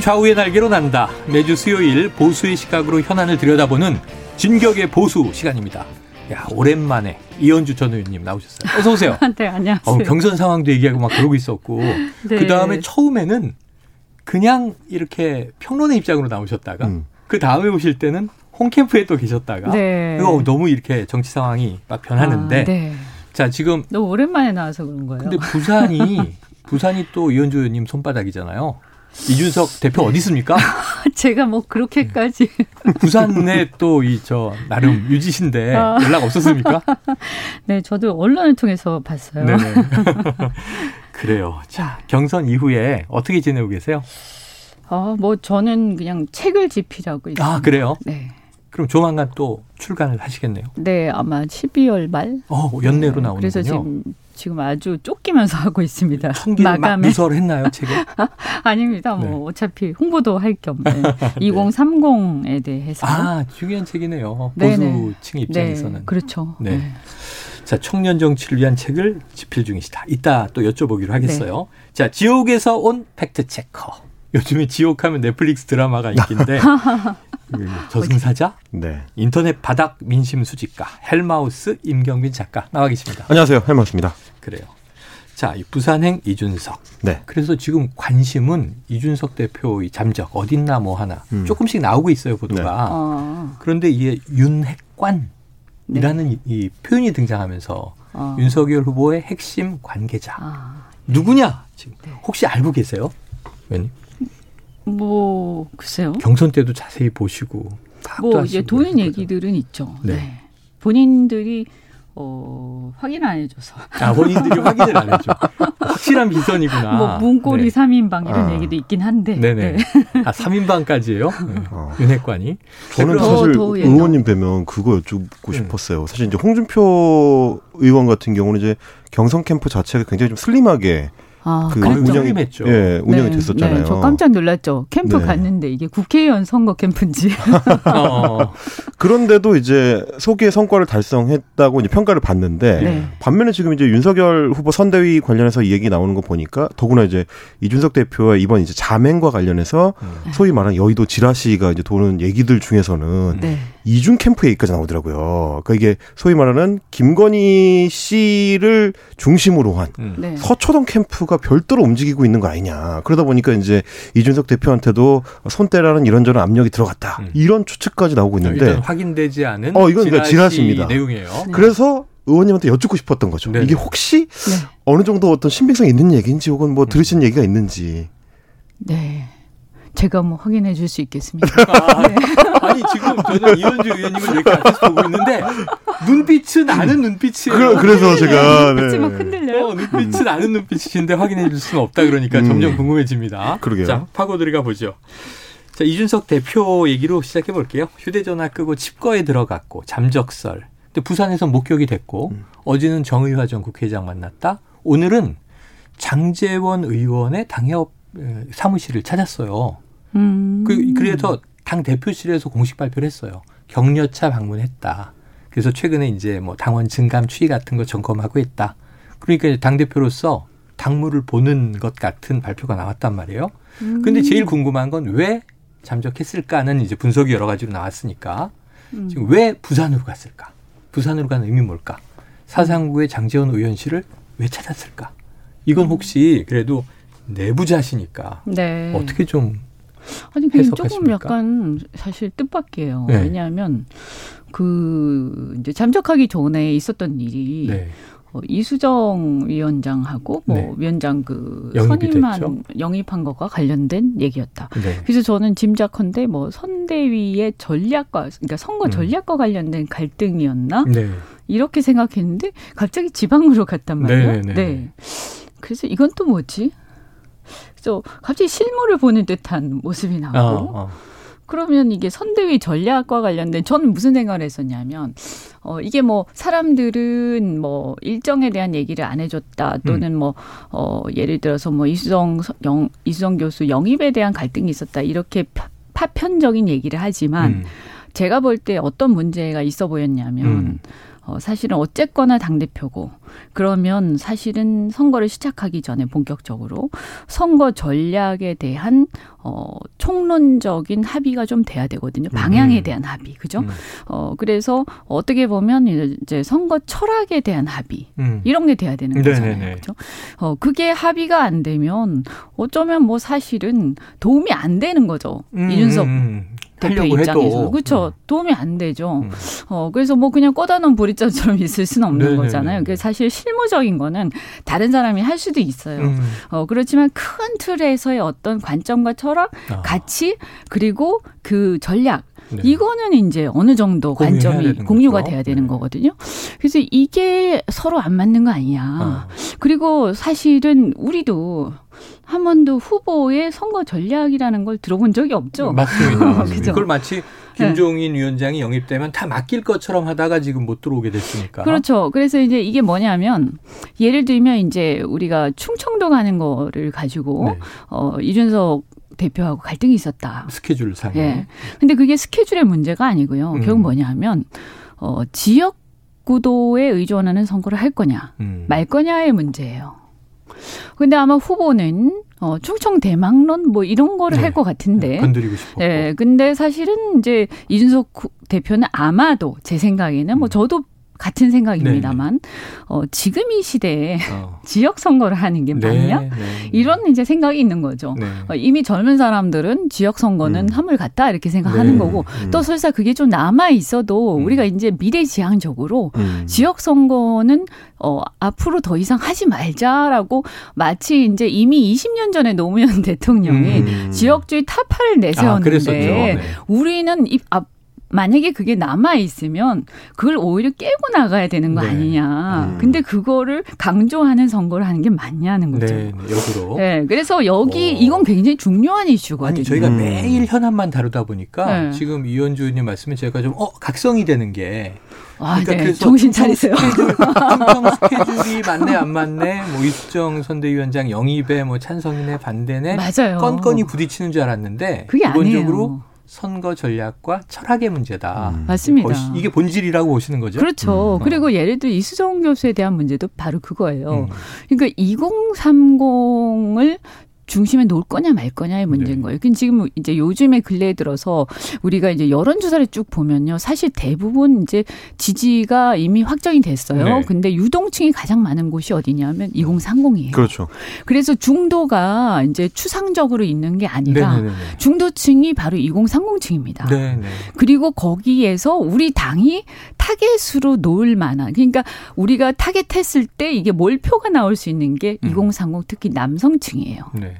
좌우의 날개로 난다. 매주 수요일 보수의 시각으로 현안을 들여다보는 진격의 보수 시간입니다. 야 오랜만에 이현주 전 의원님 나오셨어요. 어서 오세요. 네, 안녕하세요. 어, 경선 상황도 얘기하고 막 그러고 있었고 네. 그 다음에 처음에는 그냥 이렇게 평론의 입장으로 나오셨다가 음. 그 다음에 오실 때는 홈캠프에 또 계셨다가 네. 이거 너무 이렇게 정치 상황이 막 변하는데 아, 네. 자 지금 너무 오랜만에 나와서 그런 거예요. 근데 부산이 부산이 또 이현주 의원님 손바닥이잖아요. 이준석 대표 어디 있습니까? 제가 뭐 그렇게까지 부산에 또 이 저 나름 유지신데 아. 연락 없었습니까? 네, 저도 언론을 통해서 봤어요. 네네. 그래요. 자 경선 이후에 어떻게 지내고 계세요? 아, 뭐 저는 그냥 책을 집필하고 있어요. 아 그래요? 네. 그럼 조만간 또 출간을 하시겠네요. 네, 아마 12월 말. 어 연내로 네, 나오는군요. 그래서 지금 지금 아주 쫓기면서 하고 있습니다. 천기를 막 마감에 누설했나요 책에? 아닙니다. 뭐 네. 어차피 홍보도 할겸 2030에 대해서 아 중요한 책이네요. 네네. 보수층 입장에서는. 네, 그렇죠. 네. 자, 청년 정치를 위한 책을 집필 중이시다. 이따 또 여쭤보기로 하겠어요. 네. 자, 지옥에서 온 fact checker. 요즘에 지옥하면 넷플릭스 드라마가 인기인데 그 저승사자, 네. 인터넷 바닥 민심 수집가, 헬마우스 임경빈 작가 나와 계십니다. 안녕하세요. 헬마우스입니다. 그래요. 자, 이 부산행 이준석. 네. 그래서 지금 관심은 이준석 대표의 잠적 어딨나 뭐 하나 음. 조금씩 나오고 있어요 보도가. 네. 어, 그런데 이게 윤핵관이라는 이, 이 표현이 등장하면서 어. 윤석열 후보의 핵심 관계자 아, 누구냐 지금 네. 혹시 알고 계세요? 의원님? 뭐 글쎄요. 경선 때도 자세히 보시고 뭐 이제 도는 그러셨거든요. 얘기들은 있죠. 네. 네. 본인들이 어, 확인 안 해줘서 아 본인들이 확인을 안 해줘. 확실한 비선이구나. 뭐 문고리 네. 삼인방 이런 아. 얘기도 있긴 한데. 네네. 네. 아 3인방까지예요? 어. 윤핵관이. 저는 그럼- 사실 더, 더. 의원님 뵈면 그거 여쭙고 음. 싶었어요. 사실 이제 홍준표 의원 같은 경우는 이제 경선 캠프 자체가 굉장히 좀 슬림하게 아, 그. 운영이 슬림했죠. 예, 운영이 네, 됐었잖아요. 네, 저 깜짝 놀랐죠. 캠프 네. 갔는데 이게 국회의원 선거 캠프인지. 어, 그런데도 이제 소기의 성과를 달성했다고 이제 평가를 받는데 네. 반면에 지금 이제 윤석열 후보 선대위 관련해서 이 얘기 나오는 거 보니까 더구나 이제 이준석 대표와 이번 이제 자맹과 관련해서 음. 소위 말하는 여의도 지라시가 이제 도는 얘기들 중에서는 네. 이중 캠프 얘기까지 나오더라고요. 그러니까 이게 소위 말하는 김건희 씨를 중심으로 한 음. 네. 서초동 캠프가 별도로 움직이고 있는 거 아니냐. 그러다 보니까 이제 이준석 대표한테도 손대라는 이런저런 압력이 들어갔다. 음. 이런 추측까지 나오고 있는데 일단 확인되지 않은 어, 이건 그러니까 지라시 지라시입니다. 내용이에요. 네. 그래서 의원님한테 여쭙고 싶었던 거죠. 네네. 이게 혹시 네. 어느 정도 어떤 신빙성 있는 얘기인지 혹은 뭐 들으신 얘기가 있는지. 네. 제가 뭐 확인해 줄 수 있겠습니다. 아, 아니 지금 저는 이현주 의원님을 이렇게 앞에서 보고 있는데 눈빛은 아는 눈빛이에요. 그, 래서 제가 그치 막 네. 흔들려요. 어, 눈빛은 아는 눈빛이신데 확인해 줄 수는 없다 그러니까 음. 점점 궁금해집니다. 그러게요. 자, 파고 들어가 보죠. 자, 이준석 대표 얘기로 시작해 볼게요. 휴대전화 끄고 칩거에 들어갔고 잠적설. 근데 부산에서 목격이 됐고 음. 어제는 정의화 전 국회의장 만났다. 오늘은 장재원 의원의 당협 에, 사무실을 찾았어요. 음. 그, 그래서 당 대표실에서 공식 발표를 했어요. 격려차 방문했다. 그래서 최근에 이제 뭐 당원 증감 추이 같은 거 점검하고 있다. 그러니까 당 대표로서 당무를 보는 것 같은 발표가 나왔단 말이에요. 음. 근데 제일 궁금한 건 왜 잠적했을까는 이제 분석이 여러 가지로 나왔으니까 음. 지금 왜 부산으로 갔을까? 부산으로 가는 의미 뭘까? 사상구의 장재원 의원실을 왜 찾았을까? 이건 혹시 그래도 내부자시니까 네. 어떻게 좀 아니 그 조금? 약간 사실 뜻밖이에요. 네. 왜냐하면 그 이제 잠적하기 전에 있었던 일이 네. 어, 이수정 위원장하고 뭐 네. 위원장 그 선임한 됐죠. 영입한 것과 관련된 얘기였다. 네. 그래서 저는 짐작컨대 뭐 선대위의 전략과 그러니까 선거 음. 전략과 관련된 갈등이었나 네. 이렇게 생각했는데 갑자기 지방으로 갔단 말이에요. 네, 네, 네. 그래서 이건 또 뭐지? 그래서 갑자기 실물을 보는 듯한 모습이 나오고 어, 어. 그러면 이게 선대위 전략과 관련된 저는 무슨 생각을 했었냐면 어 이게 뭐 사람들은 뭐 일정에 대한 얘기를 안 해줬다 또는 뭐어 예를 들어서 뭐 이수정 서- 영 이수정 교수 영입에 대한 갈등이 있었다 이렇게 파- 파편적인 얘기를 하지만 음. 제가 볼 때 어떤 문제가 있어 보였냐면 음. 어, 사실은 어쨌거나 당대표고 그러면 사실은 선거를 시작하기 전에 본격적으로 선거 전략에 대한 어, 총론적인 합의가 좀 돼야 되거든요. 방향에 음. 대한 합의. 그죠? 음. 어, 그래서 어떻게 보면 이제 선거 철학에 대한 합의. 음. 이런 게 돼야 되는. 거잖아요. 그죠? 어, 그게 합의가 안 되면 어쩌면 뭐 사실은 도움이 안 되는 거죠. 음, 이준석 음, 대표 입장에서. 그렇죠 도움이 안 되죠. 음. 어 그래서 뭐 그냥 꺼다놓은 보리자처럼 있을 수는 없는 네네네. 거잖아요. 그 사실 실무적인 거는 다른 사람이 할 수도 있어요. 음. 어 그렇지만 큰 틀에서의 어떤 관점과 철학, 아. 가치 그리고 그 전략 네. 이거는 이제 어느 정도 관점이 공유가 거죠. 돼야 되는 네. 거거든요. 그래서 이게 서로 안 맞는 거 아니냐. 아. 그리고 사실은 우리도 한 번도 후보의 선거 전략이라는 걸 들어본 적이 없죠. 맞습니다. 그죠? 그걸 마치 김종인 위원장이 영입되면 다 맡길 것처럼 하다가 지금 못 들어오게 됐으니까. 그렇죠. 그래서 이제 이게 뭐냐면 예를 들면 이제 우리가 충청도 가는 거를 가지고 네. 어 이준석 대표하고 갈등이 있었다. 스케줄 상에. 예. 근데 그게 스케줄의 문제가 아니고요. 음. 결국 뭐냐면 어 지역 구도에 의존하는 선거를 할 거냐 음. 말 거냐의 문제예요. 근데 아마 후보는 어 충청 대망론 뭐 이런 거를 네. 할것 같은데 건드리고 싶었고. 네, 근데 사실은 이제 이준석 구- 대표는 아마도 제 생각에는 뭐 음. 저도 같은 생각입니다만 어 지금 이 시대에 어. 지역 선거를 하는 게 맞냐? 네, 네, 이런 이제 생각이 있는 거죠. 네. 어, 이미 젊은 사람들은 지역 선거는 음. 한물 같다 이렇게 생각하는 네. 거고 음. 또 설사 그게 좀 남아 있어도 음. 우리가 이제 미래지향적으로 음. 지역 선거는 어 앞으로 더 이상 하지 말자라고 마치 이제 이미 20년 전에 노무현 대통령이 음. 지역주의 타파를 아, 내세웠는데. 네. 우리는 이 앞, 만약에 그게 남아 있으면 그걸 오히려 깨고 나가야 되는 거 네. 아니냐. 음. 근데 그거를 강조하는 선거를 하는 게 맞냐는 거죠. 네, 네, 역으로. 네, 그래서 여기 어. 이건 굉장히 중요한 이슈거든요. 아니 저희가 음. 매일 현안만 다루다 보니까 네. 지금 이현주 의원님 말씀에 제가 좀 어 각성이 되는 게 아, 그러니까 네. 정신 차리세요. 스케줄, 스케줄이 맞네 안 맞네 뭐 이수정 선대위원장 영입에 뭐 찬성이네 반대네 맞아요. 건건이 부딪히는 줄 알았는데 그게 기본적으로 아니에요. 선거 전략과 철학의 문제다. 음. 맞습니다. 이게 본질이라고 보시는 거죠? 그렇죠. 음. 그리고 예를 들어 이수정 교수에 대한 문제도 바로 그거예요. 음. 그러니까 2030을 중심에 놓을 거냐 말 거냐의 문제인 네. 거예요. 근데 지금 이제 요즘에 근래에 들어서 우리가 이제 여론 조사를 쭉 보면요. 사실 대부분 이제 지지가 이미 확정이 됐어요. 네. 근데 유동층이 가장 많은 곳이 어디냐면 2030이에요. 그렇죠. 그래서 중도가 이제 추상적으로 있는 게 아니라 네네네. 중도층이 바로 2030층입니다. 네네. 그리고 거기에서 우리 당이 타겟으로 놓을 만한 그러니까 우리가 타겟했을 때 이게 몰표가 나올 수 있는 게 음. 2030 특히 남성층이에요. 네.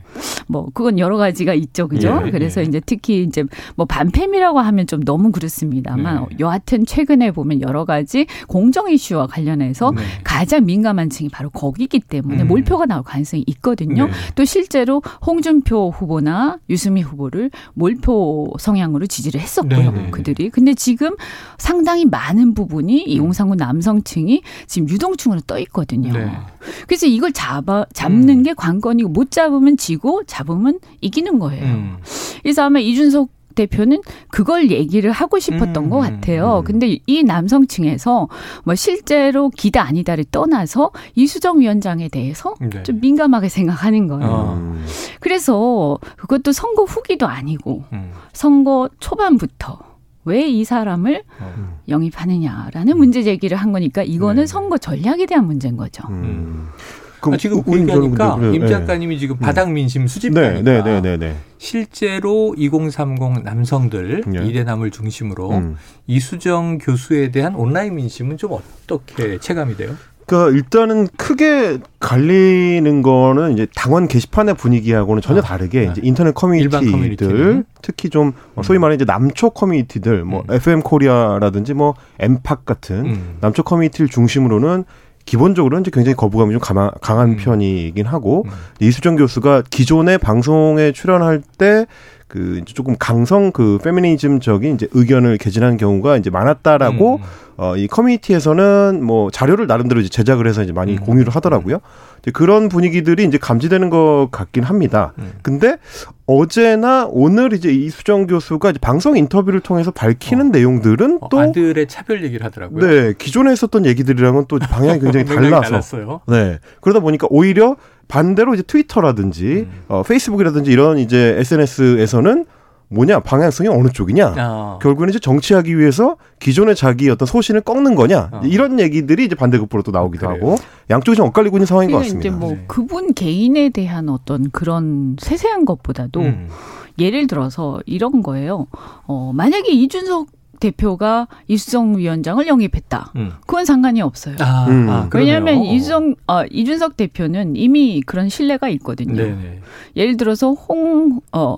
뭐 그건 여러 가지가 있죠, 그죠? 예, 그래서 예. 이제 특히 이제 뭐 반팸이라고 하면 좀 너무 그렇습니다만 네. 여하튼 최근에 보면 여러 가지 공정 이슈와 관련해서 네. 가장 민감한 층이 바로 거기기 때문에 음. 몰표가 나올 가능성이 있거든요. 네. 또 실제로 홍준표 후보나 유승민 후보를 몰표 성향으로 지지를 했었고요. 네네. 그들이. 근데 지금 상당히 많은 부분이 2039 남성층이 지금 유동층으로 떠 있거든요. 네. 그래서 이걸 잡아 잡는 음. 게 관건이고 못 잡으면 지고 잡으면 이기는 거예요. 음. 그래서 아마 이준석 대표는 그걸 얘기를 하고 싶었던 음, 것 같아요. 음. 근데 이 남성층에서 뭐 실제로 기다 아니다를 떠나서 이수정 위원장에 대해서 네. 좀 민감하게 생각하는 거예요. 어. 음. 그래서 그것도 선거 후기도 아니고 음. 선거 초반부터 왜 이 사람을 어. 영입하느냐라는 문제 제기를 한 거니까 이거는 네. 선거 전략에 대한 문제인 거죠. 음. 아, 지금 우리 얘기하니까 저는 근데 임 그래요. 작가님이 지금 바닥 민심 네, 수집하니까 네, 네, 네, 네. 실제로 2030 남성들 네. 이대남을 중심으로 음. 이수정 교수에 대한 온라인 민심은 좀 어떻게 체감이 돼요? 그러니까 일단은 크게 갈리는 거는 이제 당원 게시판의 분위기하고는 전혀 아, 다르게 네. 이제 인터넷 커뮤니티들? 특히 좀 소위 말하는 이제 남초 커뮤니티들 뭐 음. FM 코리아라든지 뭐 엠팍 같은 음. 남초 커뮤니티를 중심으로는 기본적으로는 이제 굉장히 거부감이 좀 강한, 강한 음. 편이긴 하고 음. 이수정 교수가 기존의 방송에 출연할 때 그 이제 조금 강성 그 페미니즘적인 이제 의견을 개진하는 경우가 이제 많았다라고 음. 어, 이 커뮤니티에서는 뭐 자료를 나름대로 이제 제작을 해서 이제 많이 음. 공유를 하더라고요. 이제 그런 분위기들이 이제 감지되는 것 같긴 합니다. 음. 근데 어제나 오늘 이제 이수정 교수가 이제 방송 인터뷰를 통해서 밝히는 내용들은 어, 또 아들의 차별 얘기를 하더라고요. 네, 기존에 했었던 얘기들이랑은 또 방향이 굉장히 달라서 달랐어요. 네. 그러다 보니까 오히려 반대로 이제 트위터라든지 음. 어, 페이스북이라든지 이런 이제 SNS에서는 뭐냐 방향성이 어느 쪽이냐 아. 결국에는 이제 정치하기 위해서 기존의 자기 어떤 소신을 꺾는 거냐 어. 이런 얘기들이 이제 반대급부로 또 나오기도 그래요. 하고 양쪽이 좀 엇갈리고 있는 상황인 것 그러니까 이제 같습니다. 뭐 네. 그분 개인에 대한 어떤 그런 세세한 것보다도 음. 예를 들어서 이런 거예요. 어, 만약에 이준석 대표가 이수정 위원장을 영입했다. 음. 그건 상관이 없어요. 아, 음. 아, 그러네요. 왜냐하면 이준석, 어, 이준석 대표는 이미 그런 신뢰가 있거든요. 네네. 예를 들어서 홍, 어,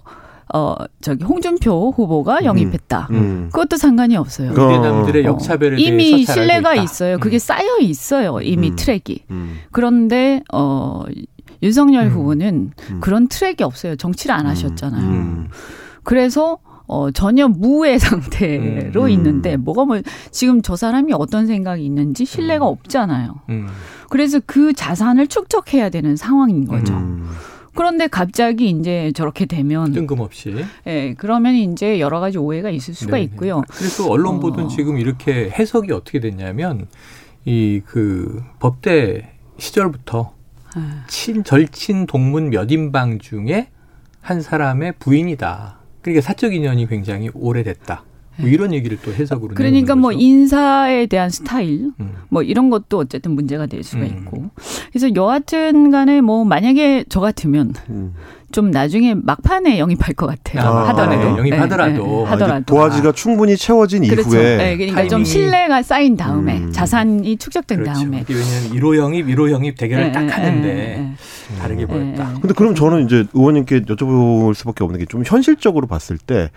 어, 저기 홍준표 후보가 영입했다. 음. 그것도 상관이 없어요. 그- 의대남들의 어, 역차별에 이미 대해서 잘 알고 신뢰가 있다. 있어요. 음. 그게 쌓여 있어요. 이미 음. 트랙이. 음. 그런데 어 윤석열 음. 후보는 음. 그런 트랙이 없어요. 정치를 안 하셨잖아요. 음. 그래서 어 전혀 무의 상태로 음. 있는데 뭐가 뭐 지금 저 사람이 어떤 생각이 있는지 신뢰가 없잖아요. 음. 그래서 그 자산을 축적해야 되는 상황인 거죠. 음. 그런데 갑자기 이제 저렇게 되면 뜬금없이. 예, 그러면 이제 여러 가지 오해가 있을 수가 네네. 있고요. 그래서 언론 보도는 어. 지금 이렇게 해석이 어떻게 됐냐면 이 그 법대 시절부터 아, 친 절친 동문 몇 인방 중에 한 사람의 부인이다. 그러니까 사적 인연이 굉장히 오래됐다. 뭐 이런 얘기를 또 해석으로 그러니까 내놓는 뭐. 인사에 대한 스타일 음. 뭐 이런 것도 어쨌든 문제가 될 수가 음. 있고. 그래서 여하튼 간에 뭐 만약에 저 같으면 음. 좀 나중에 막판에 영입할 것 같아요. 아, 하더라도. 네, 영입하더라도. 네, 네, 아, 하더라도. 도화지가 충분히 채워진 그렇죠. 이후에 네, 그러니까 좀 타이밍이- 신뢰가 쌓인 다음에 음. 자산이 축적된 그렇죠. 다음에. 왜냐하면 1호 영입, 1호 영입 대결을 네, 딱 네, 하는데 네, 네. 좀 다르게 보였다. 근데 그럼 저는 이제 의원님께 여쭤볼 수밖에 없는 게 좀 현실적으로 봤을 때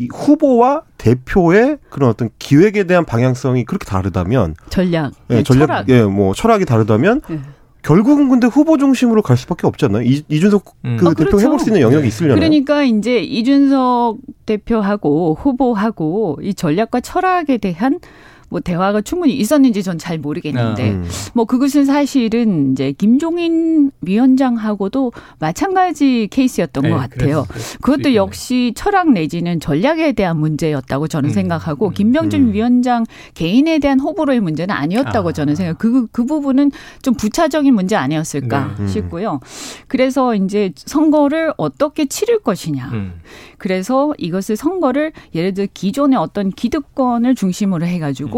이 후보와 대표의 그런 어떤 기획에 대한 방향성이 그렇게 다르다면 전략, 예, 네, 전략 철학. 예, 뭐 철학이 다르다면 네. 결국은 근데 후보 중심으로 갈 수밖에 없지 않나요? 이, 이준석 음. 그 어, 대표 그렇죠. 해볼 수 있는 영역이 네. 있으려나요? 그러니까 이제 이준석 대표하고 후보하고 이 전략과 철학에 대한 뭐 대화가 충분히 있었는지 전 잘 모르겠는데 음. 뭐 그것은 사실은 이제 김종인 위원장하고도 마찬가지 케이스였던 네, 것 같아요. 그것도. 역시 철학 내지는 전략에 대한 문제였다고 저는 음, 생각하고 음, 김병준 음. 위원장 개인에 대한 호불호의 문제는 아니었다고 아. 저는 생각. 그, 그 부분은 좀 부차적인 문제 아니었을까 네. 음. 싶고요. 그래서 이제 선거를 어떻게 치를 것이냐. 음. 그래서 이것을 선거를 예를 들어 기존의 어떤 기득권을 중심으로 해가지고 음.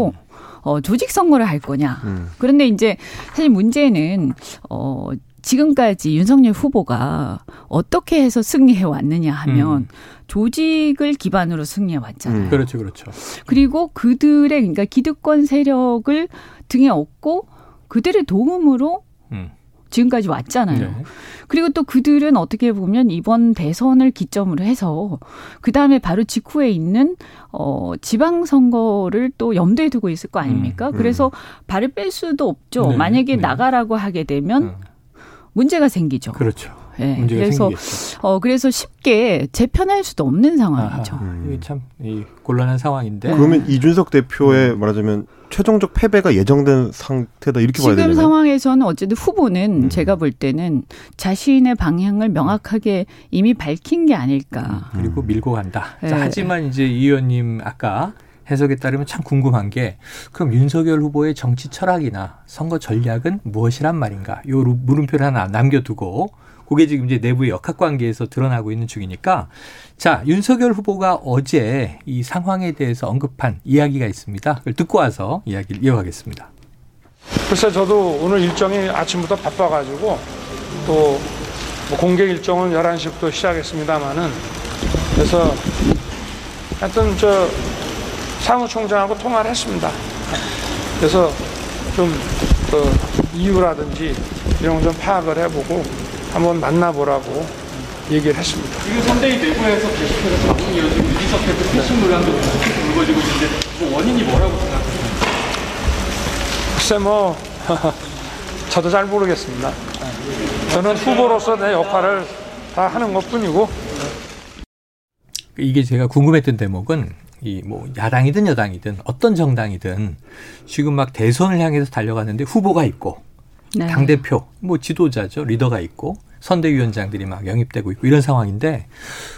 어, 조직 선거를 할 거냐. 음. 그런데 이제 사실 문제는 어 지금까지 윤석열 후보가 어떻게 해서 승리해 왔느냐 하면 음. 조직을 기반으로 승리해 왔잖아요. 음. 그렇죠, 그렇죠. 그리고 그들의 그러니까 기득권 세력을 등에 업고 그들의 도움으로 음. 지금까지 왔잖아요. 네. 그리고 또 그들은 어떻게 보면 이번 대선을 기점으로 해서 그 다음에 바로 직후에 있는 어 지방 선거를 또 염두에 두고 있을 거 아닙니까? 음, 음. 그래서 발을 뺄 수도 없죠. 네, 만약에 네. 나가라고 하게 되면 음. 문제가 생기죠. 그렇죠. 예, 문제가 그래서 생기겠죠. 어 그래서 쉽게 재편할 수도 없는 상황이죠. 아하, 음. 이게 참 이, 곤란한 상황인데. 네. 그러면 이준석 대표의 말하자면 최종적 패배가 예정된 상태다 이렇게 봐야 지금 되나요? 상황에서는 어쨌든 후보는 음. 제가 볼 때는 자신의 방향을 명확하게 이미 밝힌 게 아닐까. 그리고 음. 밀고 간다. 자, 네. 하지만 이제 이 의원님 아까 해석에 따르면 참 궁금한 게 그럼 윤석열 후보의 정치 철학이나 선거 전략은 무엇이란 말인가? 요 루- 물음표를 하나 남겨두고 그게 지금 이제 내부의 역학 관계에서 드러나고 있는 중이니까 자 윤석열 후보가 어제 이 상황에 대해서 언급한 이야기가 있습니다. 그걸 듣고 와서 이야기를 이어가겠습니다. 글쎄 저도 오늘 일정이 아침부터 바빠가지고 또 뭐 공개 일정은 11시부터 시작했습니다마는 그래서 하여튼 저 사무총장하고 통화를 했습니다. 그래서 좀그 이유라든지 이런 걸좀 파악을 해보고 한번 만나보라고 얘기를 했습니다. 지금 선대위 내부에서 계속해서 잡음이 이어지고 이준석 대표 패싱 논란도 불거지고 있는데 뭐 원인이 뭐라고 생각하세요? 글쎄 뭐 저도 잘 모르겠습니다. 저는 후보로서 내 역할을 다 하는 것뿐이고 이게 제가 궁금했던 대목은 이 뭐 야당이든 여당이든 어떤 정당이든 지금 막 대선을 향해서 달려가는데 후보가 있고 네. 당 대표 뭐 지도자죠 리더가 있고 선대위원장들이 막 영입되고 있고 이런 상황인데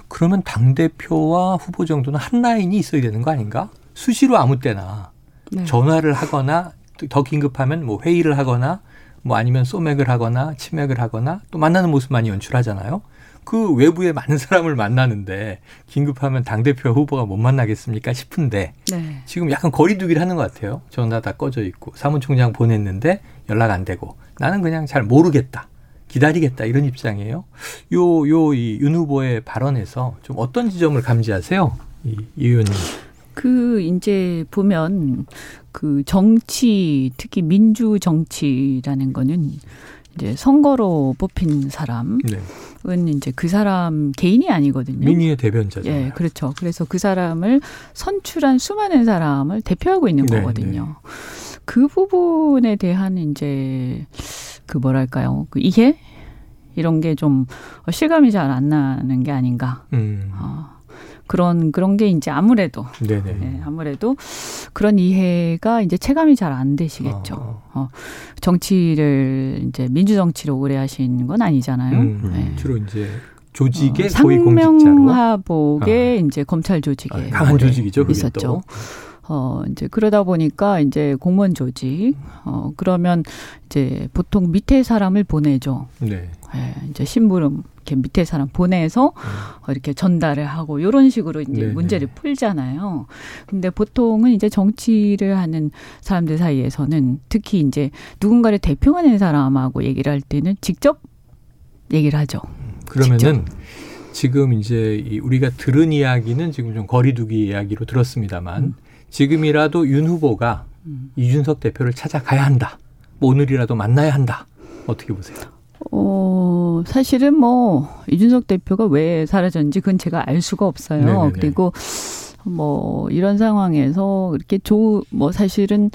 그러면 당 대표와 후보 정도는 한 라인이 있어야 되는 거 아닌가? 수시로 아무 때나 네. 전화를 하거나 더 긴급하면 뭐 회의를 하거나 뭐 아니면 소맥을 하거나 치맥을 하거나 또 만나는 모습 많이 연출하잖아요. 그 외부에 많은 사람을 만나는데 긴급하면 당대표 후보가 못 만나겠습니까 싶은데 네. 지금 약간 거리두기를 하는 것 같아요. 전화 다 꺼져 있고 사무총장 보냈는데 연락 안 되고 나는 그냥 잘 모르겠다. 기다리겠다 이런 입장이에요. 요 요 이윤 후보의 발언에서 좀 어떤 지점을 감지하세요? 이, 이 의원님. 그 이제 보면 그 정치 특히 민주 정치라는 거는 이제 선거로 뽑힌 사람은 네. 이제 그 사람 개인이 아니거든요. 민의의 대변자잖아요. 예, 그렇죠. 그래서 그 사람을 선출한 수많은 사람을 대표하고 있는 네, 거거든요. 그 부분에 대한 이제 그 뭐랄까요? 그 이해 이런 게 좀 실감이 잘 안 나는 게 아닌가. 음. 어, 그런 그런 게 이제 아무래도 네네. 예, 아무래도 그런 이해가 이제 체감이 잘 안 되시겠죠. 어. 어, 정치를 이제 민주 정치를 오래 하신 건 아니잖아요. 음, 예. 주로 이제 조직의 어, 상명하복의 이제 검찰 조직에 아, 강한 오래 조직이죠. 있었죠. 또. 어, 이제 그러다 보니까 이제 공무원 조직, 어, 그러면 이제 보통 밑에 사람을 보내죠. 네. 예, 이제 심부름 이렇게 밑에 사람 보내서 어, 이렇게 전달을 하고 요런 식으로 이제 네네. 문제를 풀잖아요. 근데 보통은 이제 정치를 하는 사람들 사이에서는 특히 이제 누군가를 대표하는 사람하고 얘기를 할 때는 직접 얘기를 하죠. 그러면은 지금 이제 이 우리가 들은 이야기는 지금 좀 거리두기 이야기로 들었습니다만 음. 지금이라도 윤 후보가 이준석 대표를 찾아가야 한다. 뭐 오늘이라도 만나야 한다. 어떻게 보세요? 어, 사실은 뭐, 이준석 대표가 왜 사라졌는지 그건 제가 알 수가 없어요. 네네네. 그리고 뭐, 이런 상황에서 이렇게 조, 뭐, 사실은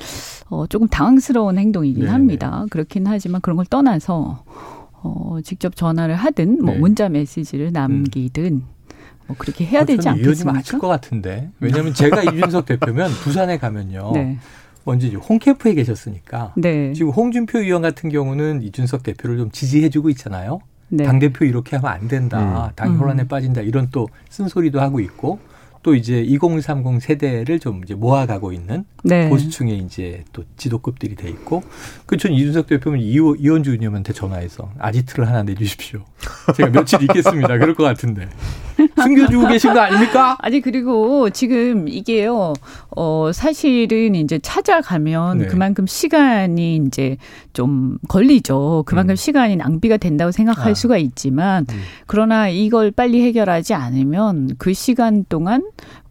어, 조금 당황스러운 행동이긴 네네. 합니다. 그렇긴 하지만 그런 걸 떠나서 어, 직접 전화를 하든 뭐, 네. 음. 문자 메시지를 남기든 뭐, 그렇게 해야 되지 않겠습니까? 것 같은데. 왜냐하면 제가 이준석 대표면 부산에 가면요. 네. 먼저 홍캠프에 계셨으니까 네. 지금 홍준표 의원 같은 경우는 이준석 대표를 좀 지지해주고 있잖아요. 네. 당 대표 이렇게 하면 안 된다. 당 음. 혼란에 빠진다. 이런 또 쓴소리도 하고 있고 또 이제 2030 세대를 좀 이제 모아가고 있는 네. 보수층에 이제 또 지도급들이 돼 있고 그전 이준석 대표는 이원주 의원님한테 전화해서 아지트를 하나 내주십시오. 제가 며칠 있겠습니다. 그럴 것 같은데 숨겨주고 계신 거 아닙니까? 아니 그리고 지금 이게요. 어 사실은 이제 찾아가면 네. 그만큼 시간이 이제 좀 걸리죠. 그만큼 음. 시간이 낭비가 된다고 생각할 아. 수가 있지만 음. 그러나 이걸 빨리 해결하지 않으면 그 시간 동안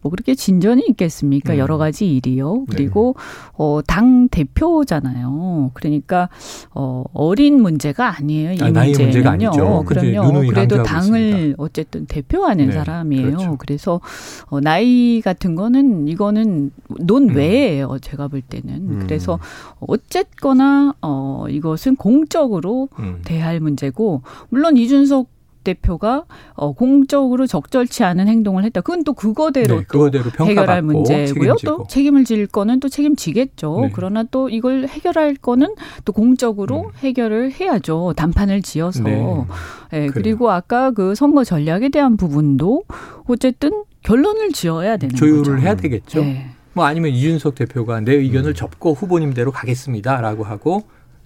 뭐 그렇게 진전이 있겠습니까? 음. 여러 가지 일이요. 네. 그리고 어, 당 대표잖아요. 그러니까 어, 어린 문제가 아니에요. 이 아, 문제는요. 근데 그럼요. 그래도 당을 있습니다. 어쨌든 대표하는 네, 사람이에요. 그렇죠. 그래서 어, 나이 같은 거는 이거는 논 음. 외예요. 제가 볼 때는. 음. 그래서 어쨌거나 어, 이것은 공적으로 음. 대할 문제고 물론 이준석 대표가 어, 공적으로 적절치 않은 행동을 했다. 그건 또 그거대로 네, 또 그거대로 평가받고 해결할 문제고요. 책임지고. 또 책임을 질 거는 또 책임지겠죠. 네. 그러나 또 이걸 해결할 거는 또 공적으로 음. 해결을 해야죠. 단판을 지어서. 네. 예, 그리고 아까 그 선거 전략에 대한 부분도 어쨌든 결론을 지어야 되는 조율을 거죠. 해야 되겠죠. 네. 뭐 아니면 이준석 대표가 내 의견을 접고 후보님대로 가겠습니다라고 하고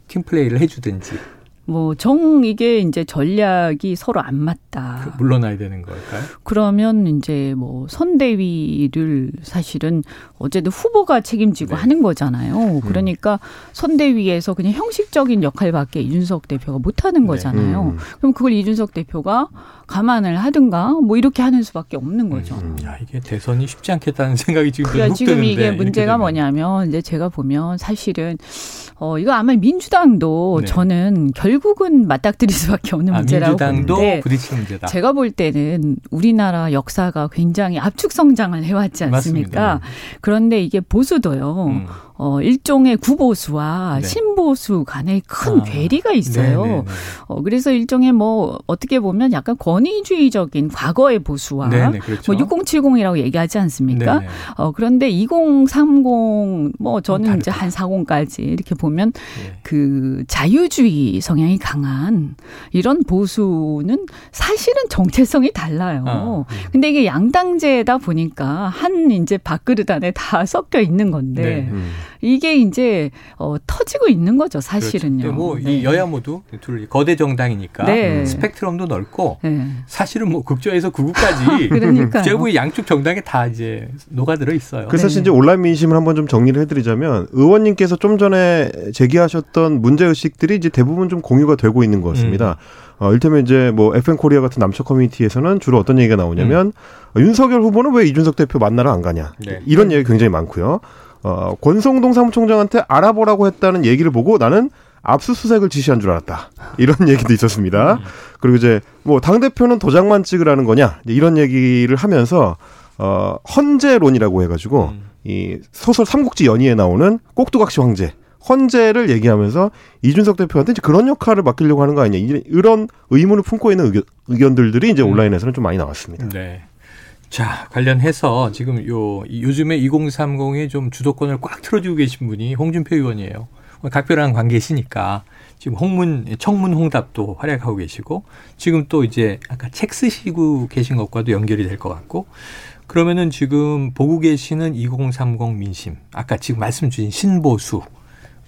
팀 플레이를 해주든지 뭐 정 이게 이제 전략이 서로 안 맞다. 그 물러나야 되는 걸까요? 그러면 이제 뭐 선대위를 사실은 어쨌든 후보가 책임지고 네. 하는 거잖아요. 그러니까 선대위에서 그냥 형식적인 역할밖에 이준석 대표가 못 하는 네. 거잖아요. 음. 그럼 그걸 이준석 대표가 감안을 하든가 뭐 이렇게 하는 수밖에 없는 거죠. 음. 야 이게 대선이 쉽지 않겠다는 생각이 지금 그러니까 훅 지금 이게 문제가. 뭐냐면 이제 제가 보면 사실은 어, 이거 아마 민주당도 네. 저는 결국은 맞닥뜨릴 수밖에 없는 아, 문제라고 민주당도 부딪히는 문제다. 제가 볼 때는 우리나라 역사가 굉장히 압축 성장을 해왔지 않습니까? 맞습니다. 그런데 이게 보수도요. 음. 어, 일종의 구보수와 네. 신보수 간에 큰 아, 괴리가 있어요. 네, 네, 네. 어, 그래서 일종의 뭐 어떻게 보면 약간 권위주의적인 과거의 보수와 네, 네, 그렇죠. 뭐 6070이라고 얘기하지 않습니까? 네, 네. 어, 그런데 2030, 뭐 저는 다르다. 이제 한 40까지 이렇게 보면 네. 그 자유주의 성향이 강한 이런 보수는 사실은 정체성이 달라요. 아, 음. 근데 이게 양당제다 보니까 한 이제 밥그릇 안에 다 섞여 있는 건데 네. 음. 이게 이제 어, 터지고 있는 거죠, 사실은요. 그렇죠. 뭐이 네. 여야 모두 둘 거대 정당이니까 네. 스펙트럼도 넓고 네. 사실은 뭐 극저에서 극우까지 보기 양쪽 정당에 다 이제 녹아들어 있어요. 그래서 네. 사실 이제 온라인 민심을 한번 좀 정리를 해드리자면 의원님께서 좀 전에 제기하셨던 문제 의식들이 이제 대부분 좀 공유가 되고 있는 것 같습니다. 음. 어, 일테면 이제 뭐 FM 코리아 같은 남초 커뮤니티에서는 주로 어떤 얘기가 나오냐면 음. 어, 윤석열 후보는 왜 이준석 대표 만나러 안 가냐 네. 이런 얘기 굉장히 많고요. 어, 권성동 사무총장한테 알아보라고 했다는 얘기를 보고 나는 압수수색을 지시한 줄 알았다. 이런 얘기도 있었습니다. 그리고 이제 뭐 당대표는 도장만 찍으라는 거냐 이런 얘기를 하면서 어, 헌재론이라고 해가지고 음. 이 소설 삼국지 연의에 나오는 꼭두각시 황제 헌재를 얘기하면서 이준석 대표한테 이제 그런 역할을 맡기려고 하는 거 아니냐 이- 이런 의문을 품고 있는 의견, 의견들이 이제 음. 온라인에서는 좀 많이 나왔습니다. 네. 자, 관련해서 지금 요, 이- 요즘에 2030에 좀 주도권을 꽉 틀어주고 계신 분이 홍준표 의원이에요. 각별한 관계시니까 지금 홍문, 청문 홍답도 활약하고 계시고 지금 또 이제 아까 책 쓰시고 계신 것과도 연결이 될 것 같고 그러면은 지금 보고 계시는 2030 민심 아까 지금 말씀 주신 신보수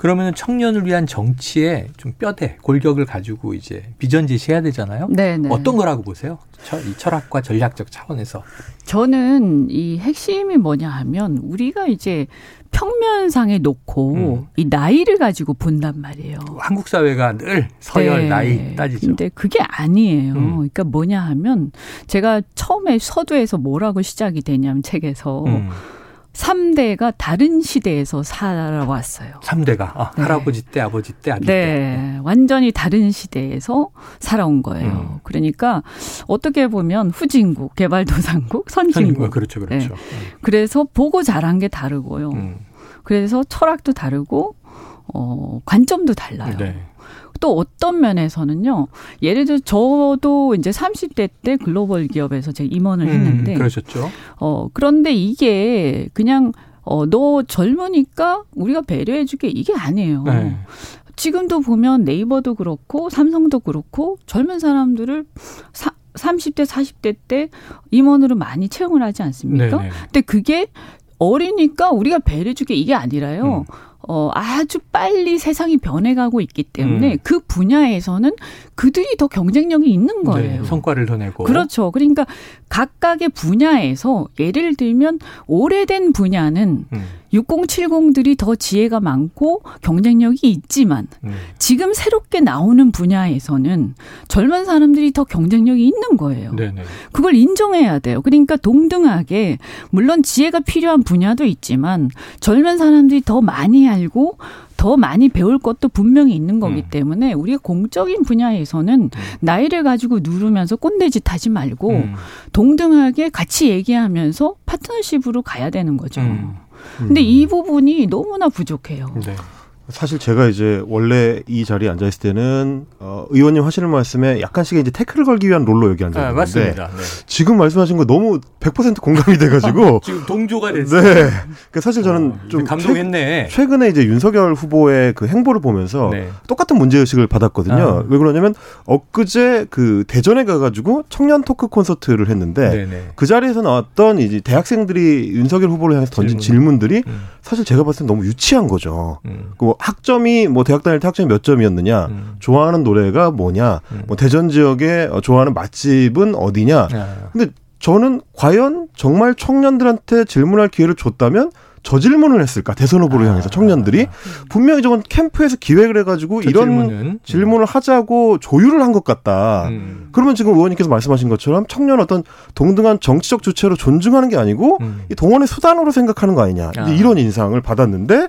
그러면은 청년을 위한 정치에 좀 뼈대 골격을 가지고 이제 비전 제시해야 되잖아요. 네, 네. 어떤 거라고 보세요? 철, 이 철학과 전략적 차원에서. 저는 이 핵심이 뭐냐 하면 우리가 이제 평면상에 놓고 음. 이 나이를 가지고 본단 말이에요. 한국 사회가 늘 서열 네. 나이 따지죠. 근데 그게 아니에요. 음. 그러니까 뭐냐 하면 제가 처음에 서두에서 뭐라고 시작이 되냐면 책에서 음. 삼 3대가 다른 시대에서 살아왔어요. 3대가 아, 네. 할아버지 때, 아버지 때, 아기 때. 네, 완전히 다른 시대에서 살아온 거예요. 음. 그러니까 어떻게 보면 후진국, 개발도상국, 선진국. 선진국 그렇죠, 그렇죠. 그래서 보고 자란 게 다르고요. 음. 그래서 철학도 다르고 어 관점도 달라요. 네. 또 어떤 면에서는요. 예를 들어 저도 이제 30대 때 글로벌 기업에서 제가 임원을 했는데 음, 그러셨죠. 어 그런데 이게 그냥 어 너 젊으니까 우리가 배려해 줄게 이게 아니에요. 네. 지금도 보면 네이버도 그렇고 삼성도 그렇고 젊은 사람들을 사, 30대 40대 때 임원으로 많이 채용을 하지 않습니까? 네, 네. 근데 그게 어리니까 우리가 배려해 줄게 이게 아니라요. 음. 어, 아주 빨리 세상이 변해가고 있기 때문에 음. 그 분야에서는 그들이 더 경쟁력이 있는 거예요. 네, 성과를 더 내고. 그렇죠. 그러니까 각각의 분야에서 예를 들면 오래된 분야는 음, 6070들이 더 지혜가 많고 경쟁력이 있지만 음. 지금 새롭게 나오는 분야에서는 젊은 사람들이 더 경쟁력이 있는 거예요. 네, 네. 그걸 인정해야 돼요. 그러니까 동등하게 물론 지혜가 필요한 분야도 있지만 젊은 사람들이 더 많이 알고 더 많이 배울 것도 분명히 있는 거기 음. 때문에 우리가 공적인 분야에서는 나이를 가지고 누르면서 꼰대짓 하지 말고 음, 동등하게 같이 얘기하면서 파트너십으로 가야 되는 거죠. 음. 근데 이 부분이 너무나 부족해요. 네. 사실 제가 이제 원래 이 자리에 앉아 있을 때는 어, 의원님 하시는 말씀에 약간씩 이제 태클을 걸기 위한 롤로 여기 앉아 아, 있는데 맞습니다. 네. 지금 말씀하신 거 너무 100% 공감이 돼가지고 지금 동조가 됐어요. 네. 그러니까 사실 저는 어, 좀 감동했네. 최, 최근에 이제 윤석열 후보의 그 행보를 보면서 네. 똑같은 문제 의식을 받았거든요. 아. 왜 그러냐면 엊그제 그 대전에 가가지고 청년 토크 콘서트를 했는데 네, 네. 그 자리에서 나왔던 이제 대학생들이 윤석열 후보를 향해서 던진 질문. 질문들이 음, 사실 제가 봤을 때 너무 유치한 거죠. 음, 그 학점이 뭐 대학 다닐 때 학점이 몇 점이었느냐, 음. 좋아하는 노래가 뭐냐, 음. 뭐 대전 지역에 어, 좋아하는 맛집은 어디냐. 아, 근데 저는 과연 정말 청년들한테 질문할 기회를 줬다면 저 질문을 했을까 대선 후보를 향해서 청년들이 분명히 저건 캠프에서 기획을 해가지고 저 이런 질문은? 질문을 하자고 조율을 한 것 같다. 음. 그러면 지금 의원님께서 말씀하신 것처럼 청년 어떤 동등한 정치적 주체로 존중하는 게 아니고 음. 이 동원의 수단으로 생각하는 거 아니냐 아. 이런 인상을 받았는데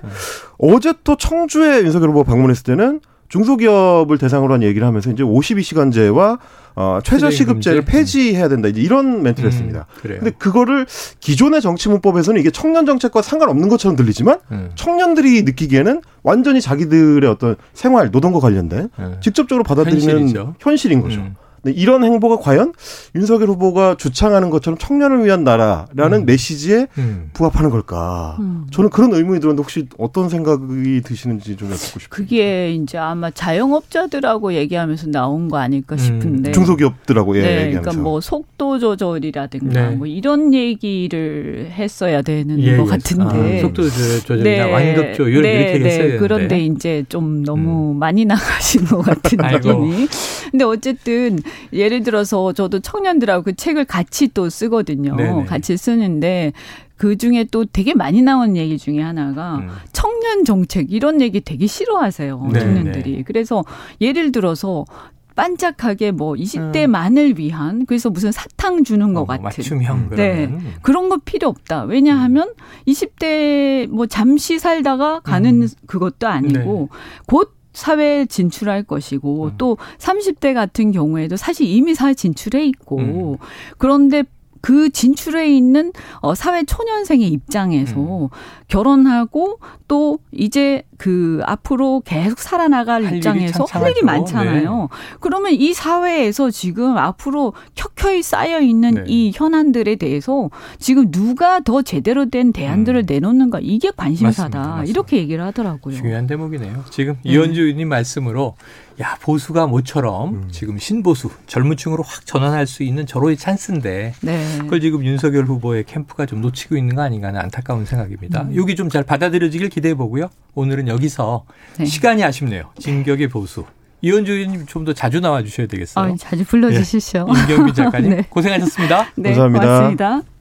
어제 또 청주에 윤석열 후보 방문했을 때는 중소기업을 대상으로 한 얘기를 하면서 이제 52시간제와 어, 최저시급제를? 폐지해야 된다 이제 이런 멘트를 음, 했습니다. 그래요. 근데 그거를 기존의 정치 문법에서는 이게 청년 정책과 상관없는 것처럼 들리지만 음. 청년들이 느끼기에는 완전히 자기들의 어떤 생활 노동과 관련된 음. 직접적으로 받아들이는 현실이죠. 현실인 거죠. 음. 근데 이런 행보가 과연 윤석열 후보가 주창하는 것처럼 청년을 위한 나라라는 음. 메시지에 음. 부합하는 걸까? 음. 저는 그런 의문이 들었는데 혹시 어떤 생각이 드시는지 좀 여쭙고 싶어요. 그게 이제 아마 자영업자들하고 얘기하면서 나온 거 아닐까 음. 싶은데. 중소기업들하고 예, 네, 얘기하면서. 그러니까 뭐 속도 조절이라든가 네. 뭐 이런 얘기를 했어야 되는 예, 것 예. 같은데. 아, 속도 조- 조절이나 완급 조율 네, 이렇게 네. 했어야 되는데. 그런데 이제 좀 너무 많이 나가신 것 같은. 느낌이. 근데 어쨌든 예를 들어서 저도 청년들하고 그 책을 같이 또 쓰거든요. 네네. 같이 쓰는데 그 중에 또 되게 많이 나온 얘기 중에 하나가 음. 청년 정책 이런 얘기 되게 싫어하세요. 네, 청년들이. 그래서 예를 들어서 반짝하게 뭐 20대만을 위한 그래서 무슨 사탕 주는 것 어, 같은 맞춤형 네. 그러면 그런 거 필요 없다. 왜냐하면 20대 뭐 잠시 살다가 가는 음. 그것도 아니고 곧 사회에 진출할 것이고 음. 또 30대 같은 경우에도 사실 이미 사회 진출해 있고 음. 그런데 그 진출해 있는 어 사회 초년생의 입장에서 음. 결혼하고 또 이제 그 앞으로 계속 살아나갈 할 일이 입장에서 할 일이. 많잖아요. 그러면 이 사회에서 지금 앞으로 켜켜이 쌓여 있는 네. 이 현안들에 대해서 지금 누가 더 제대로 된 대안들을 음. 내놓는가 이게 관심사다. 맞습니다. 맞습니다. 이렇게 얘기를 하더라고요. 중요한 대목이네요. 지금 네. 이현주 의원님 말씀으로 야 보수가 모처럼 음. 지금 신보수 젊은층으로 확 전환할 수 있는 절호의 찬스인데 네. 그걸 지금 윤석열 후보의 캠프가 좀 놓치고 있는 거 아닌가 하는 안타까운 생각입니다. 음. 여기 좀 잘 받아들여지길 기대해 보고요. 오늘은 여기서 네. 시간이 아쉽네요. 진격의 보수. 이현주 의원님 좀 더 자주 나와 주셔야 되겠어요. 아, 자주 불러주시죠. 임경빈 작가님 네. 고생하셨습니다. 네, 감사합니다. 고맙습니다.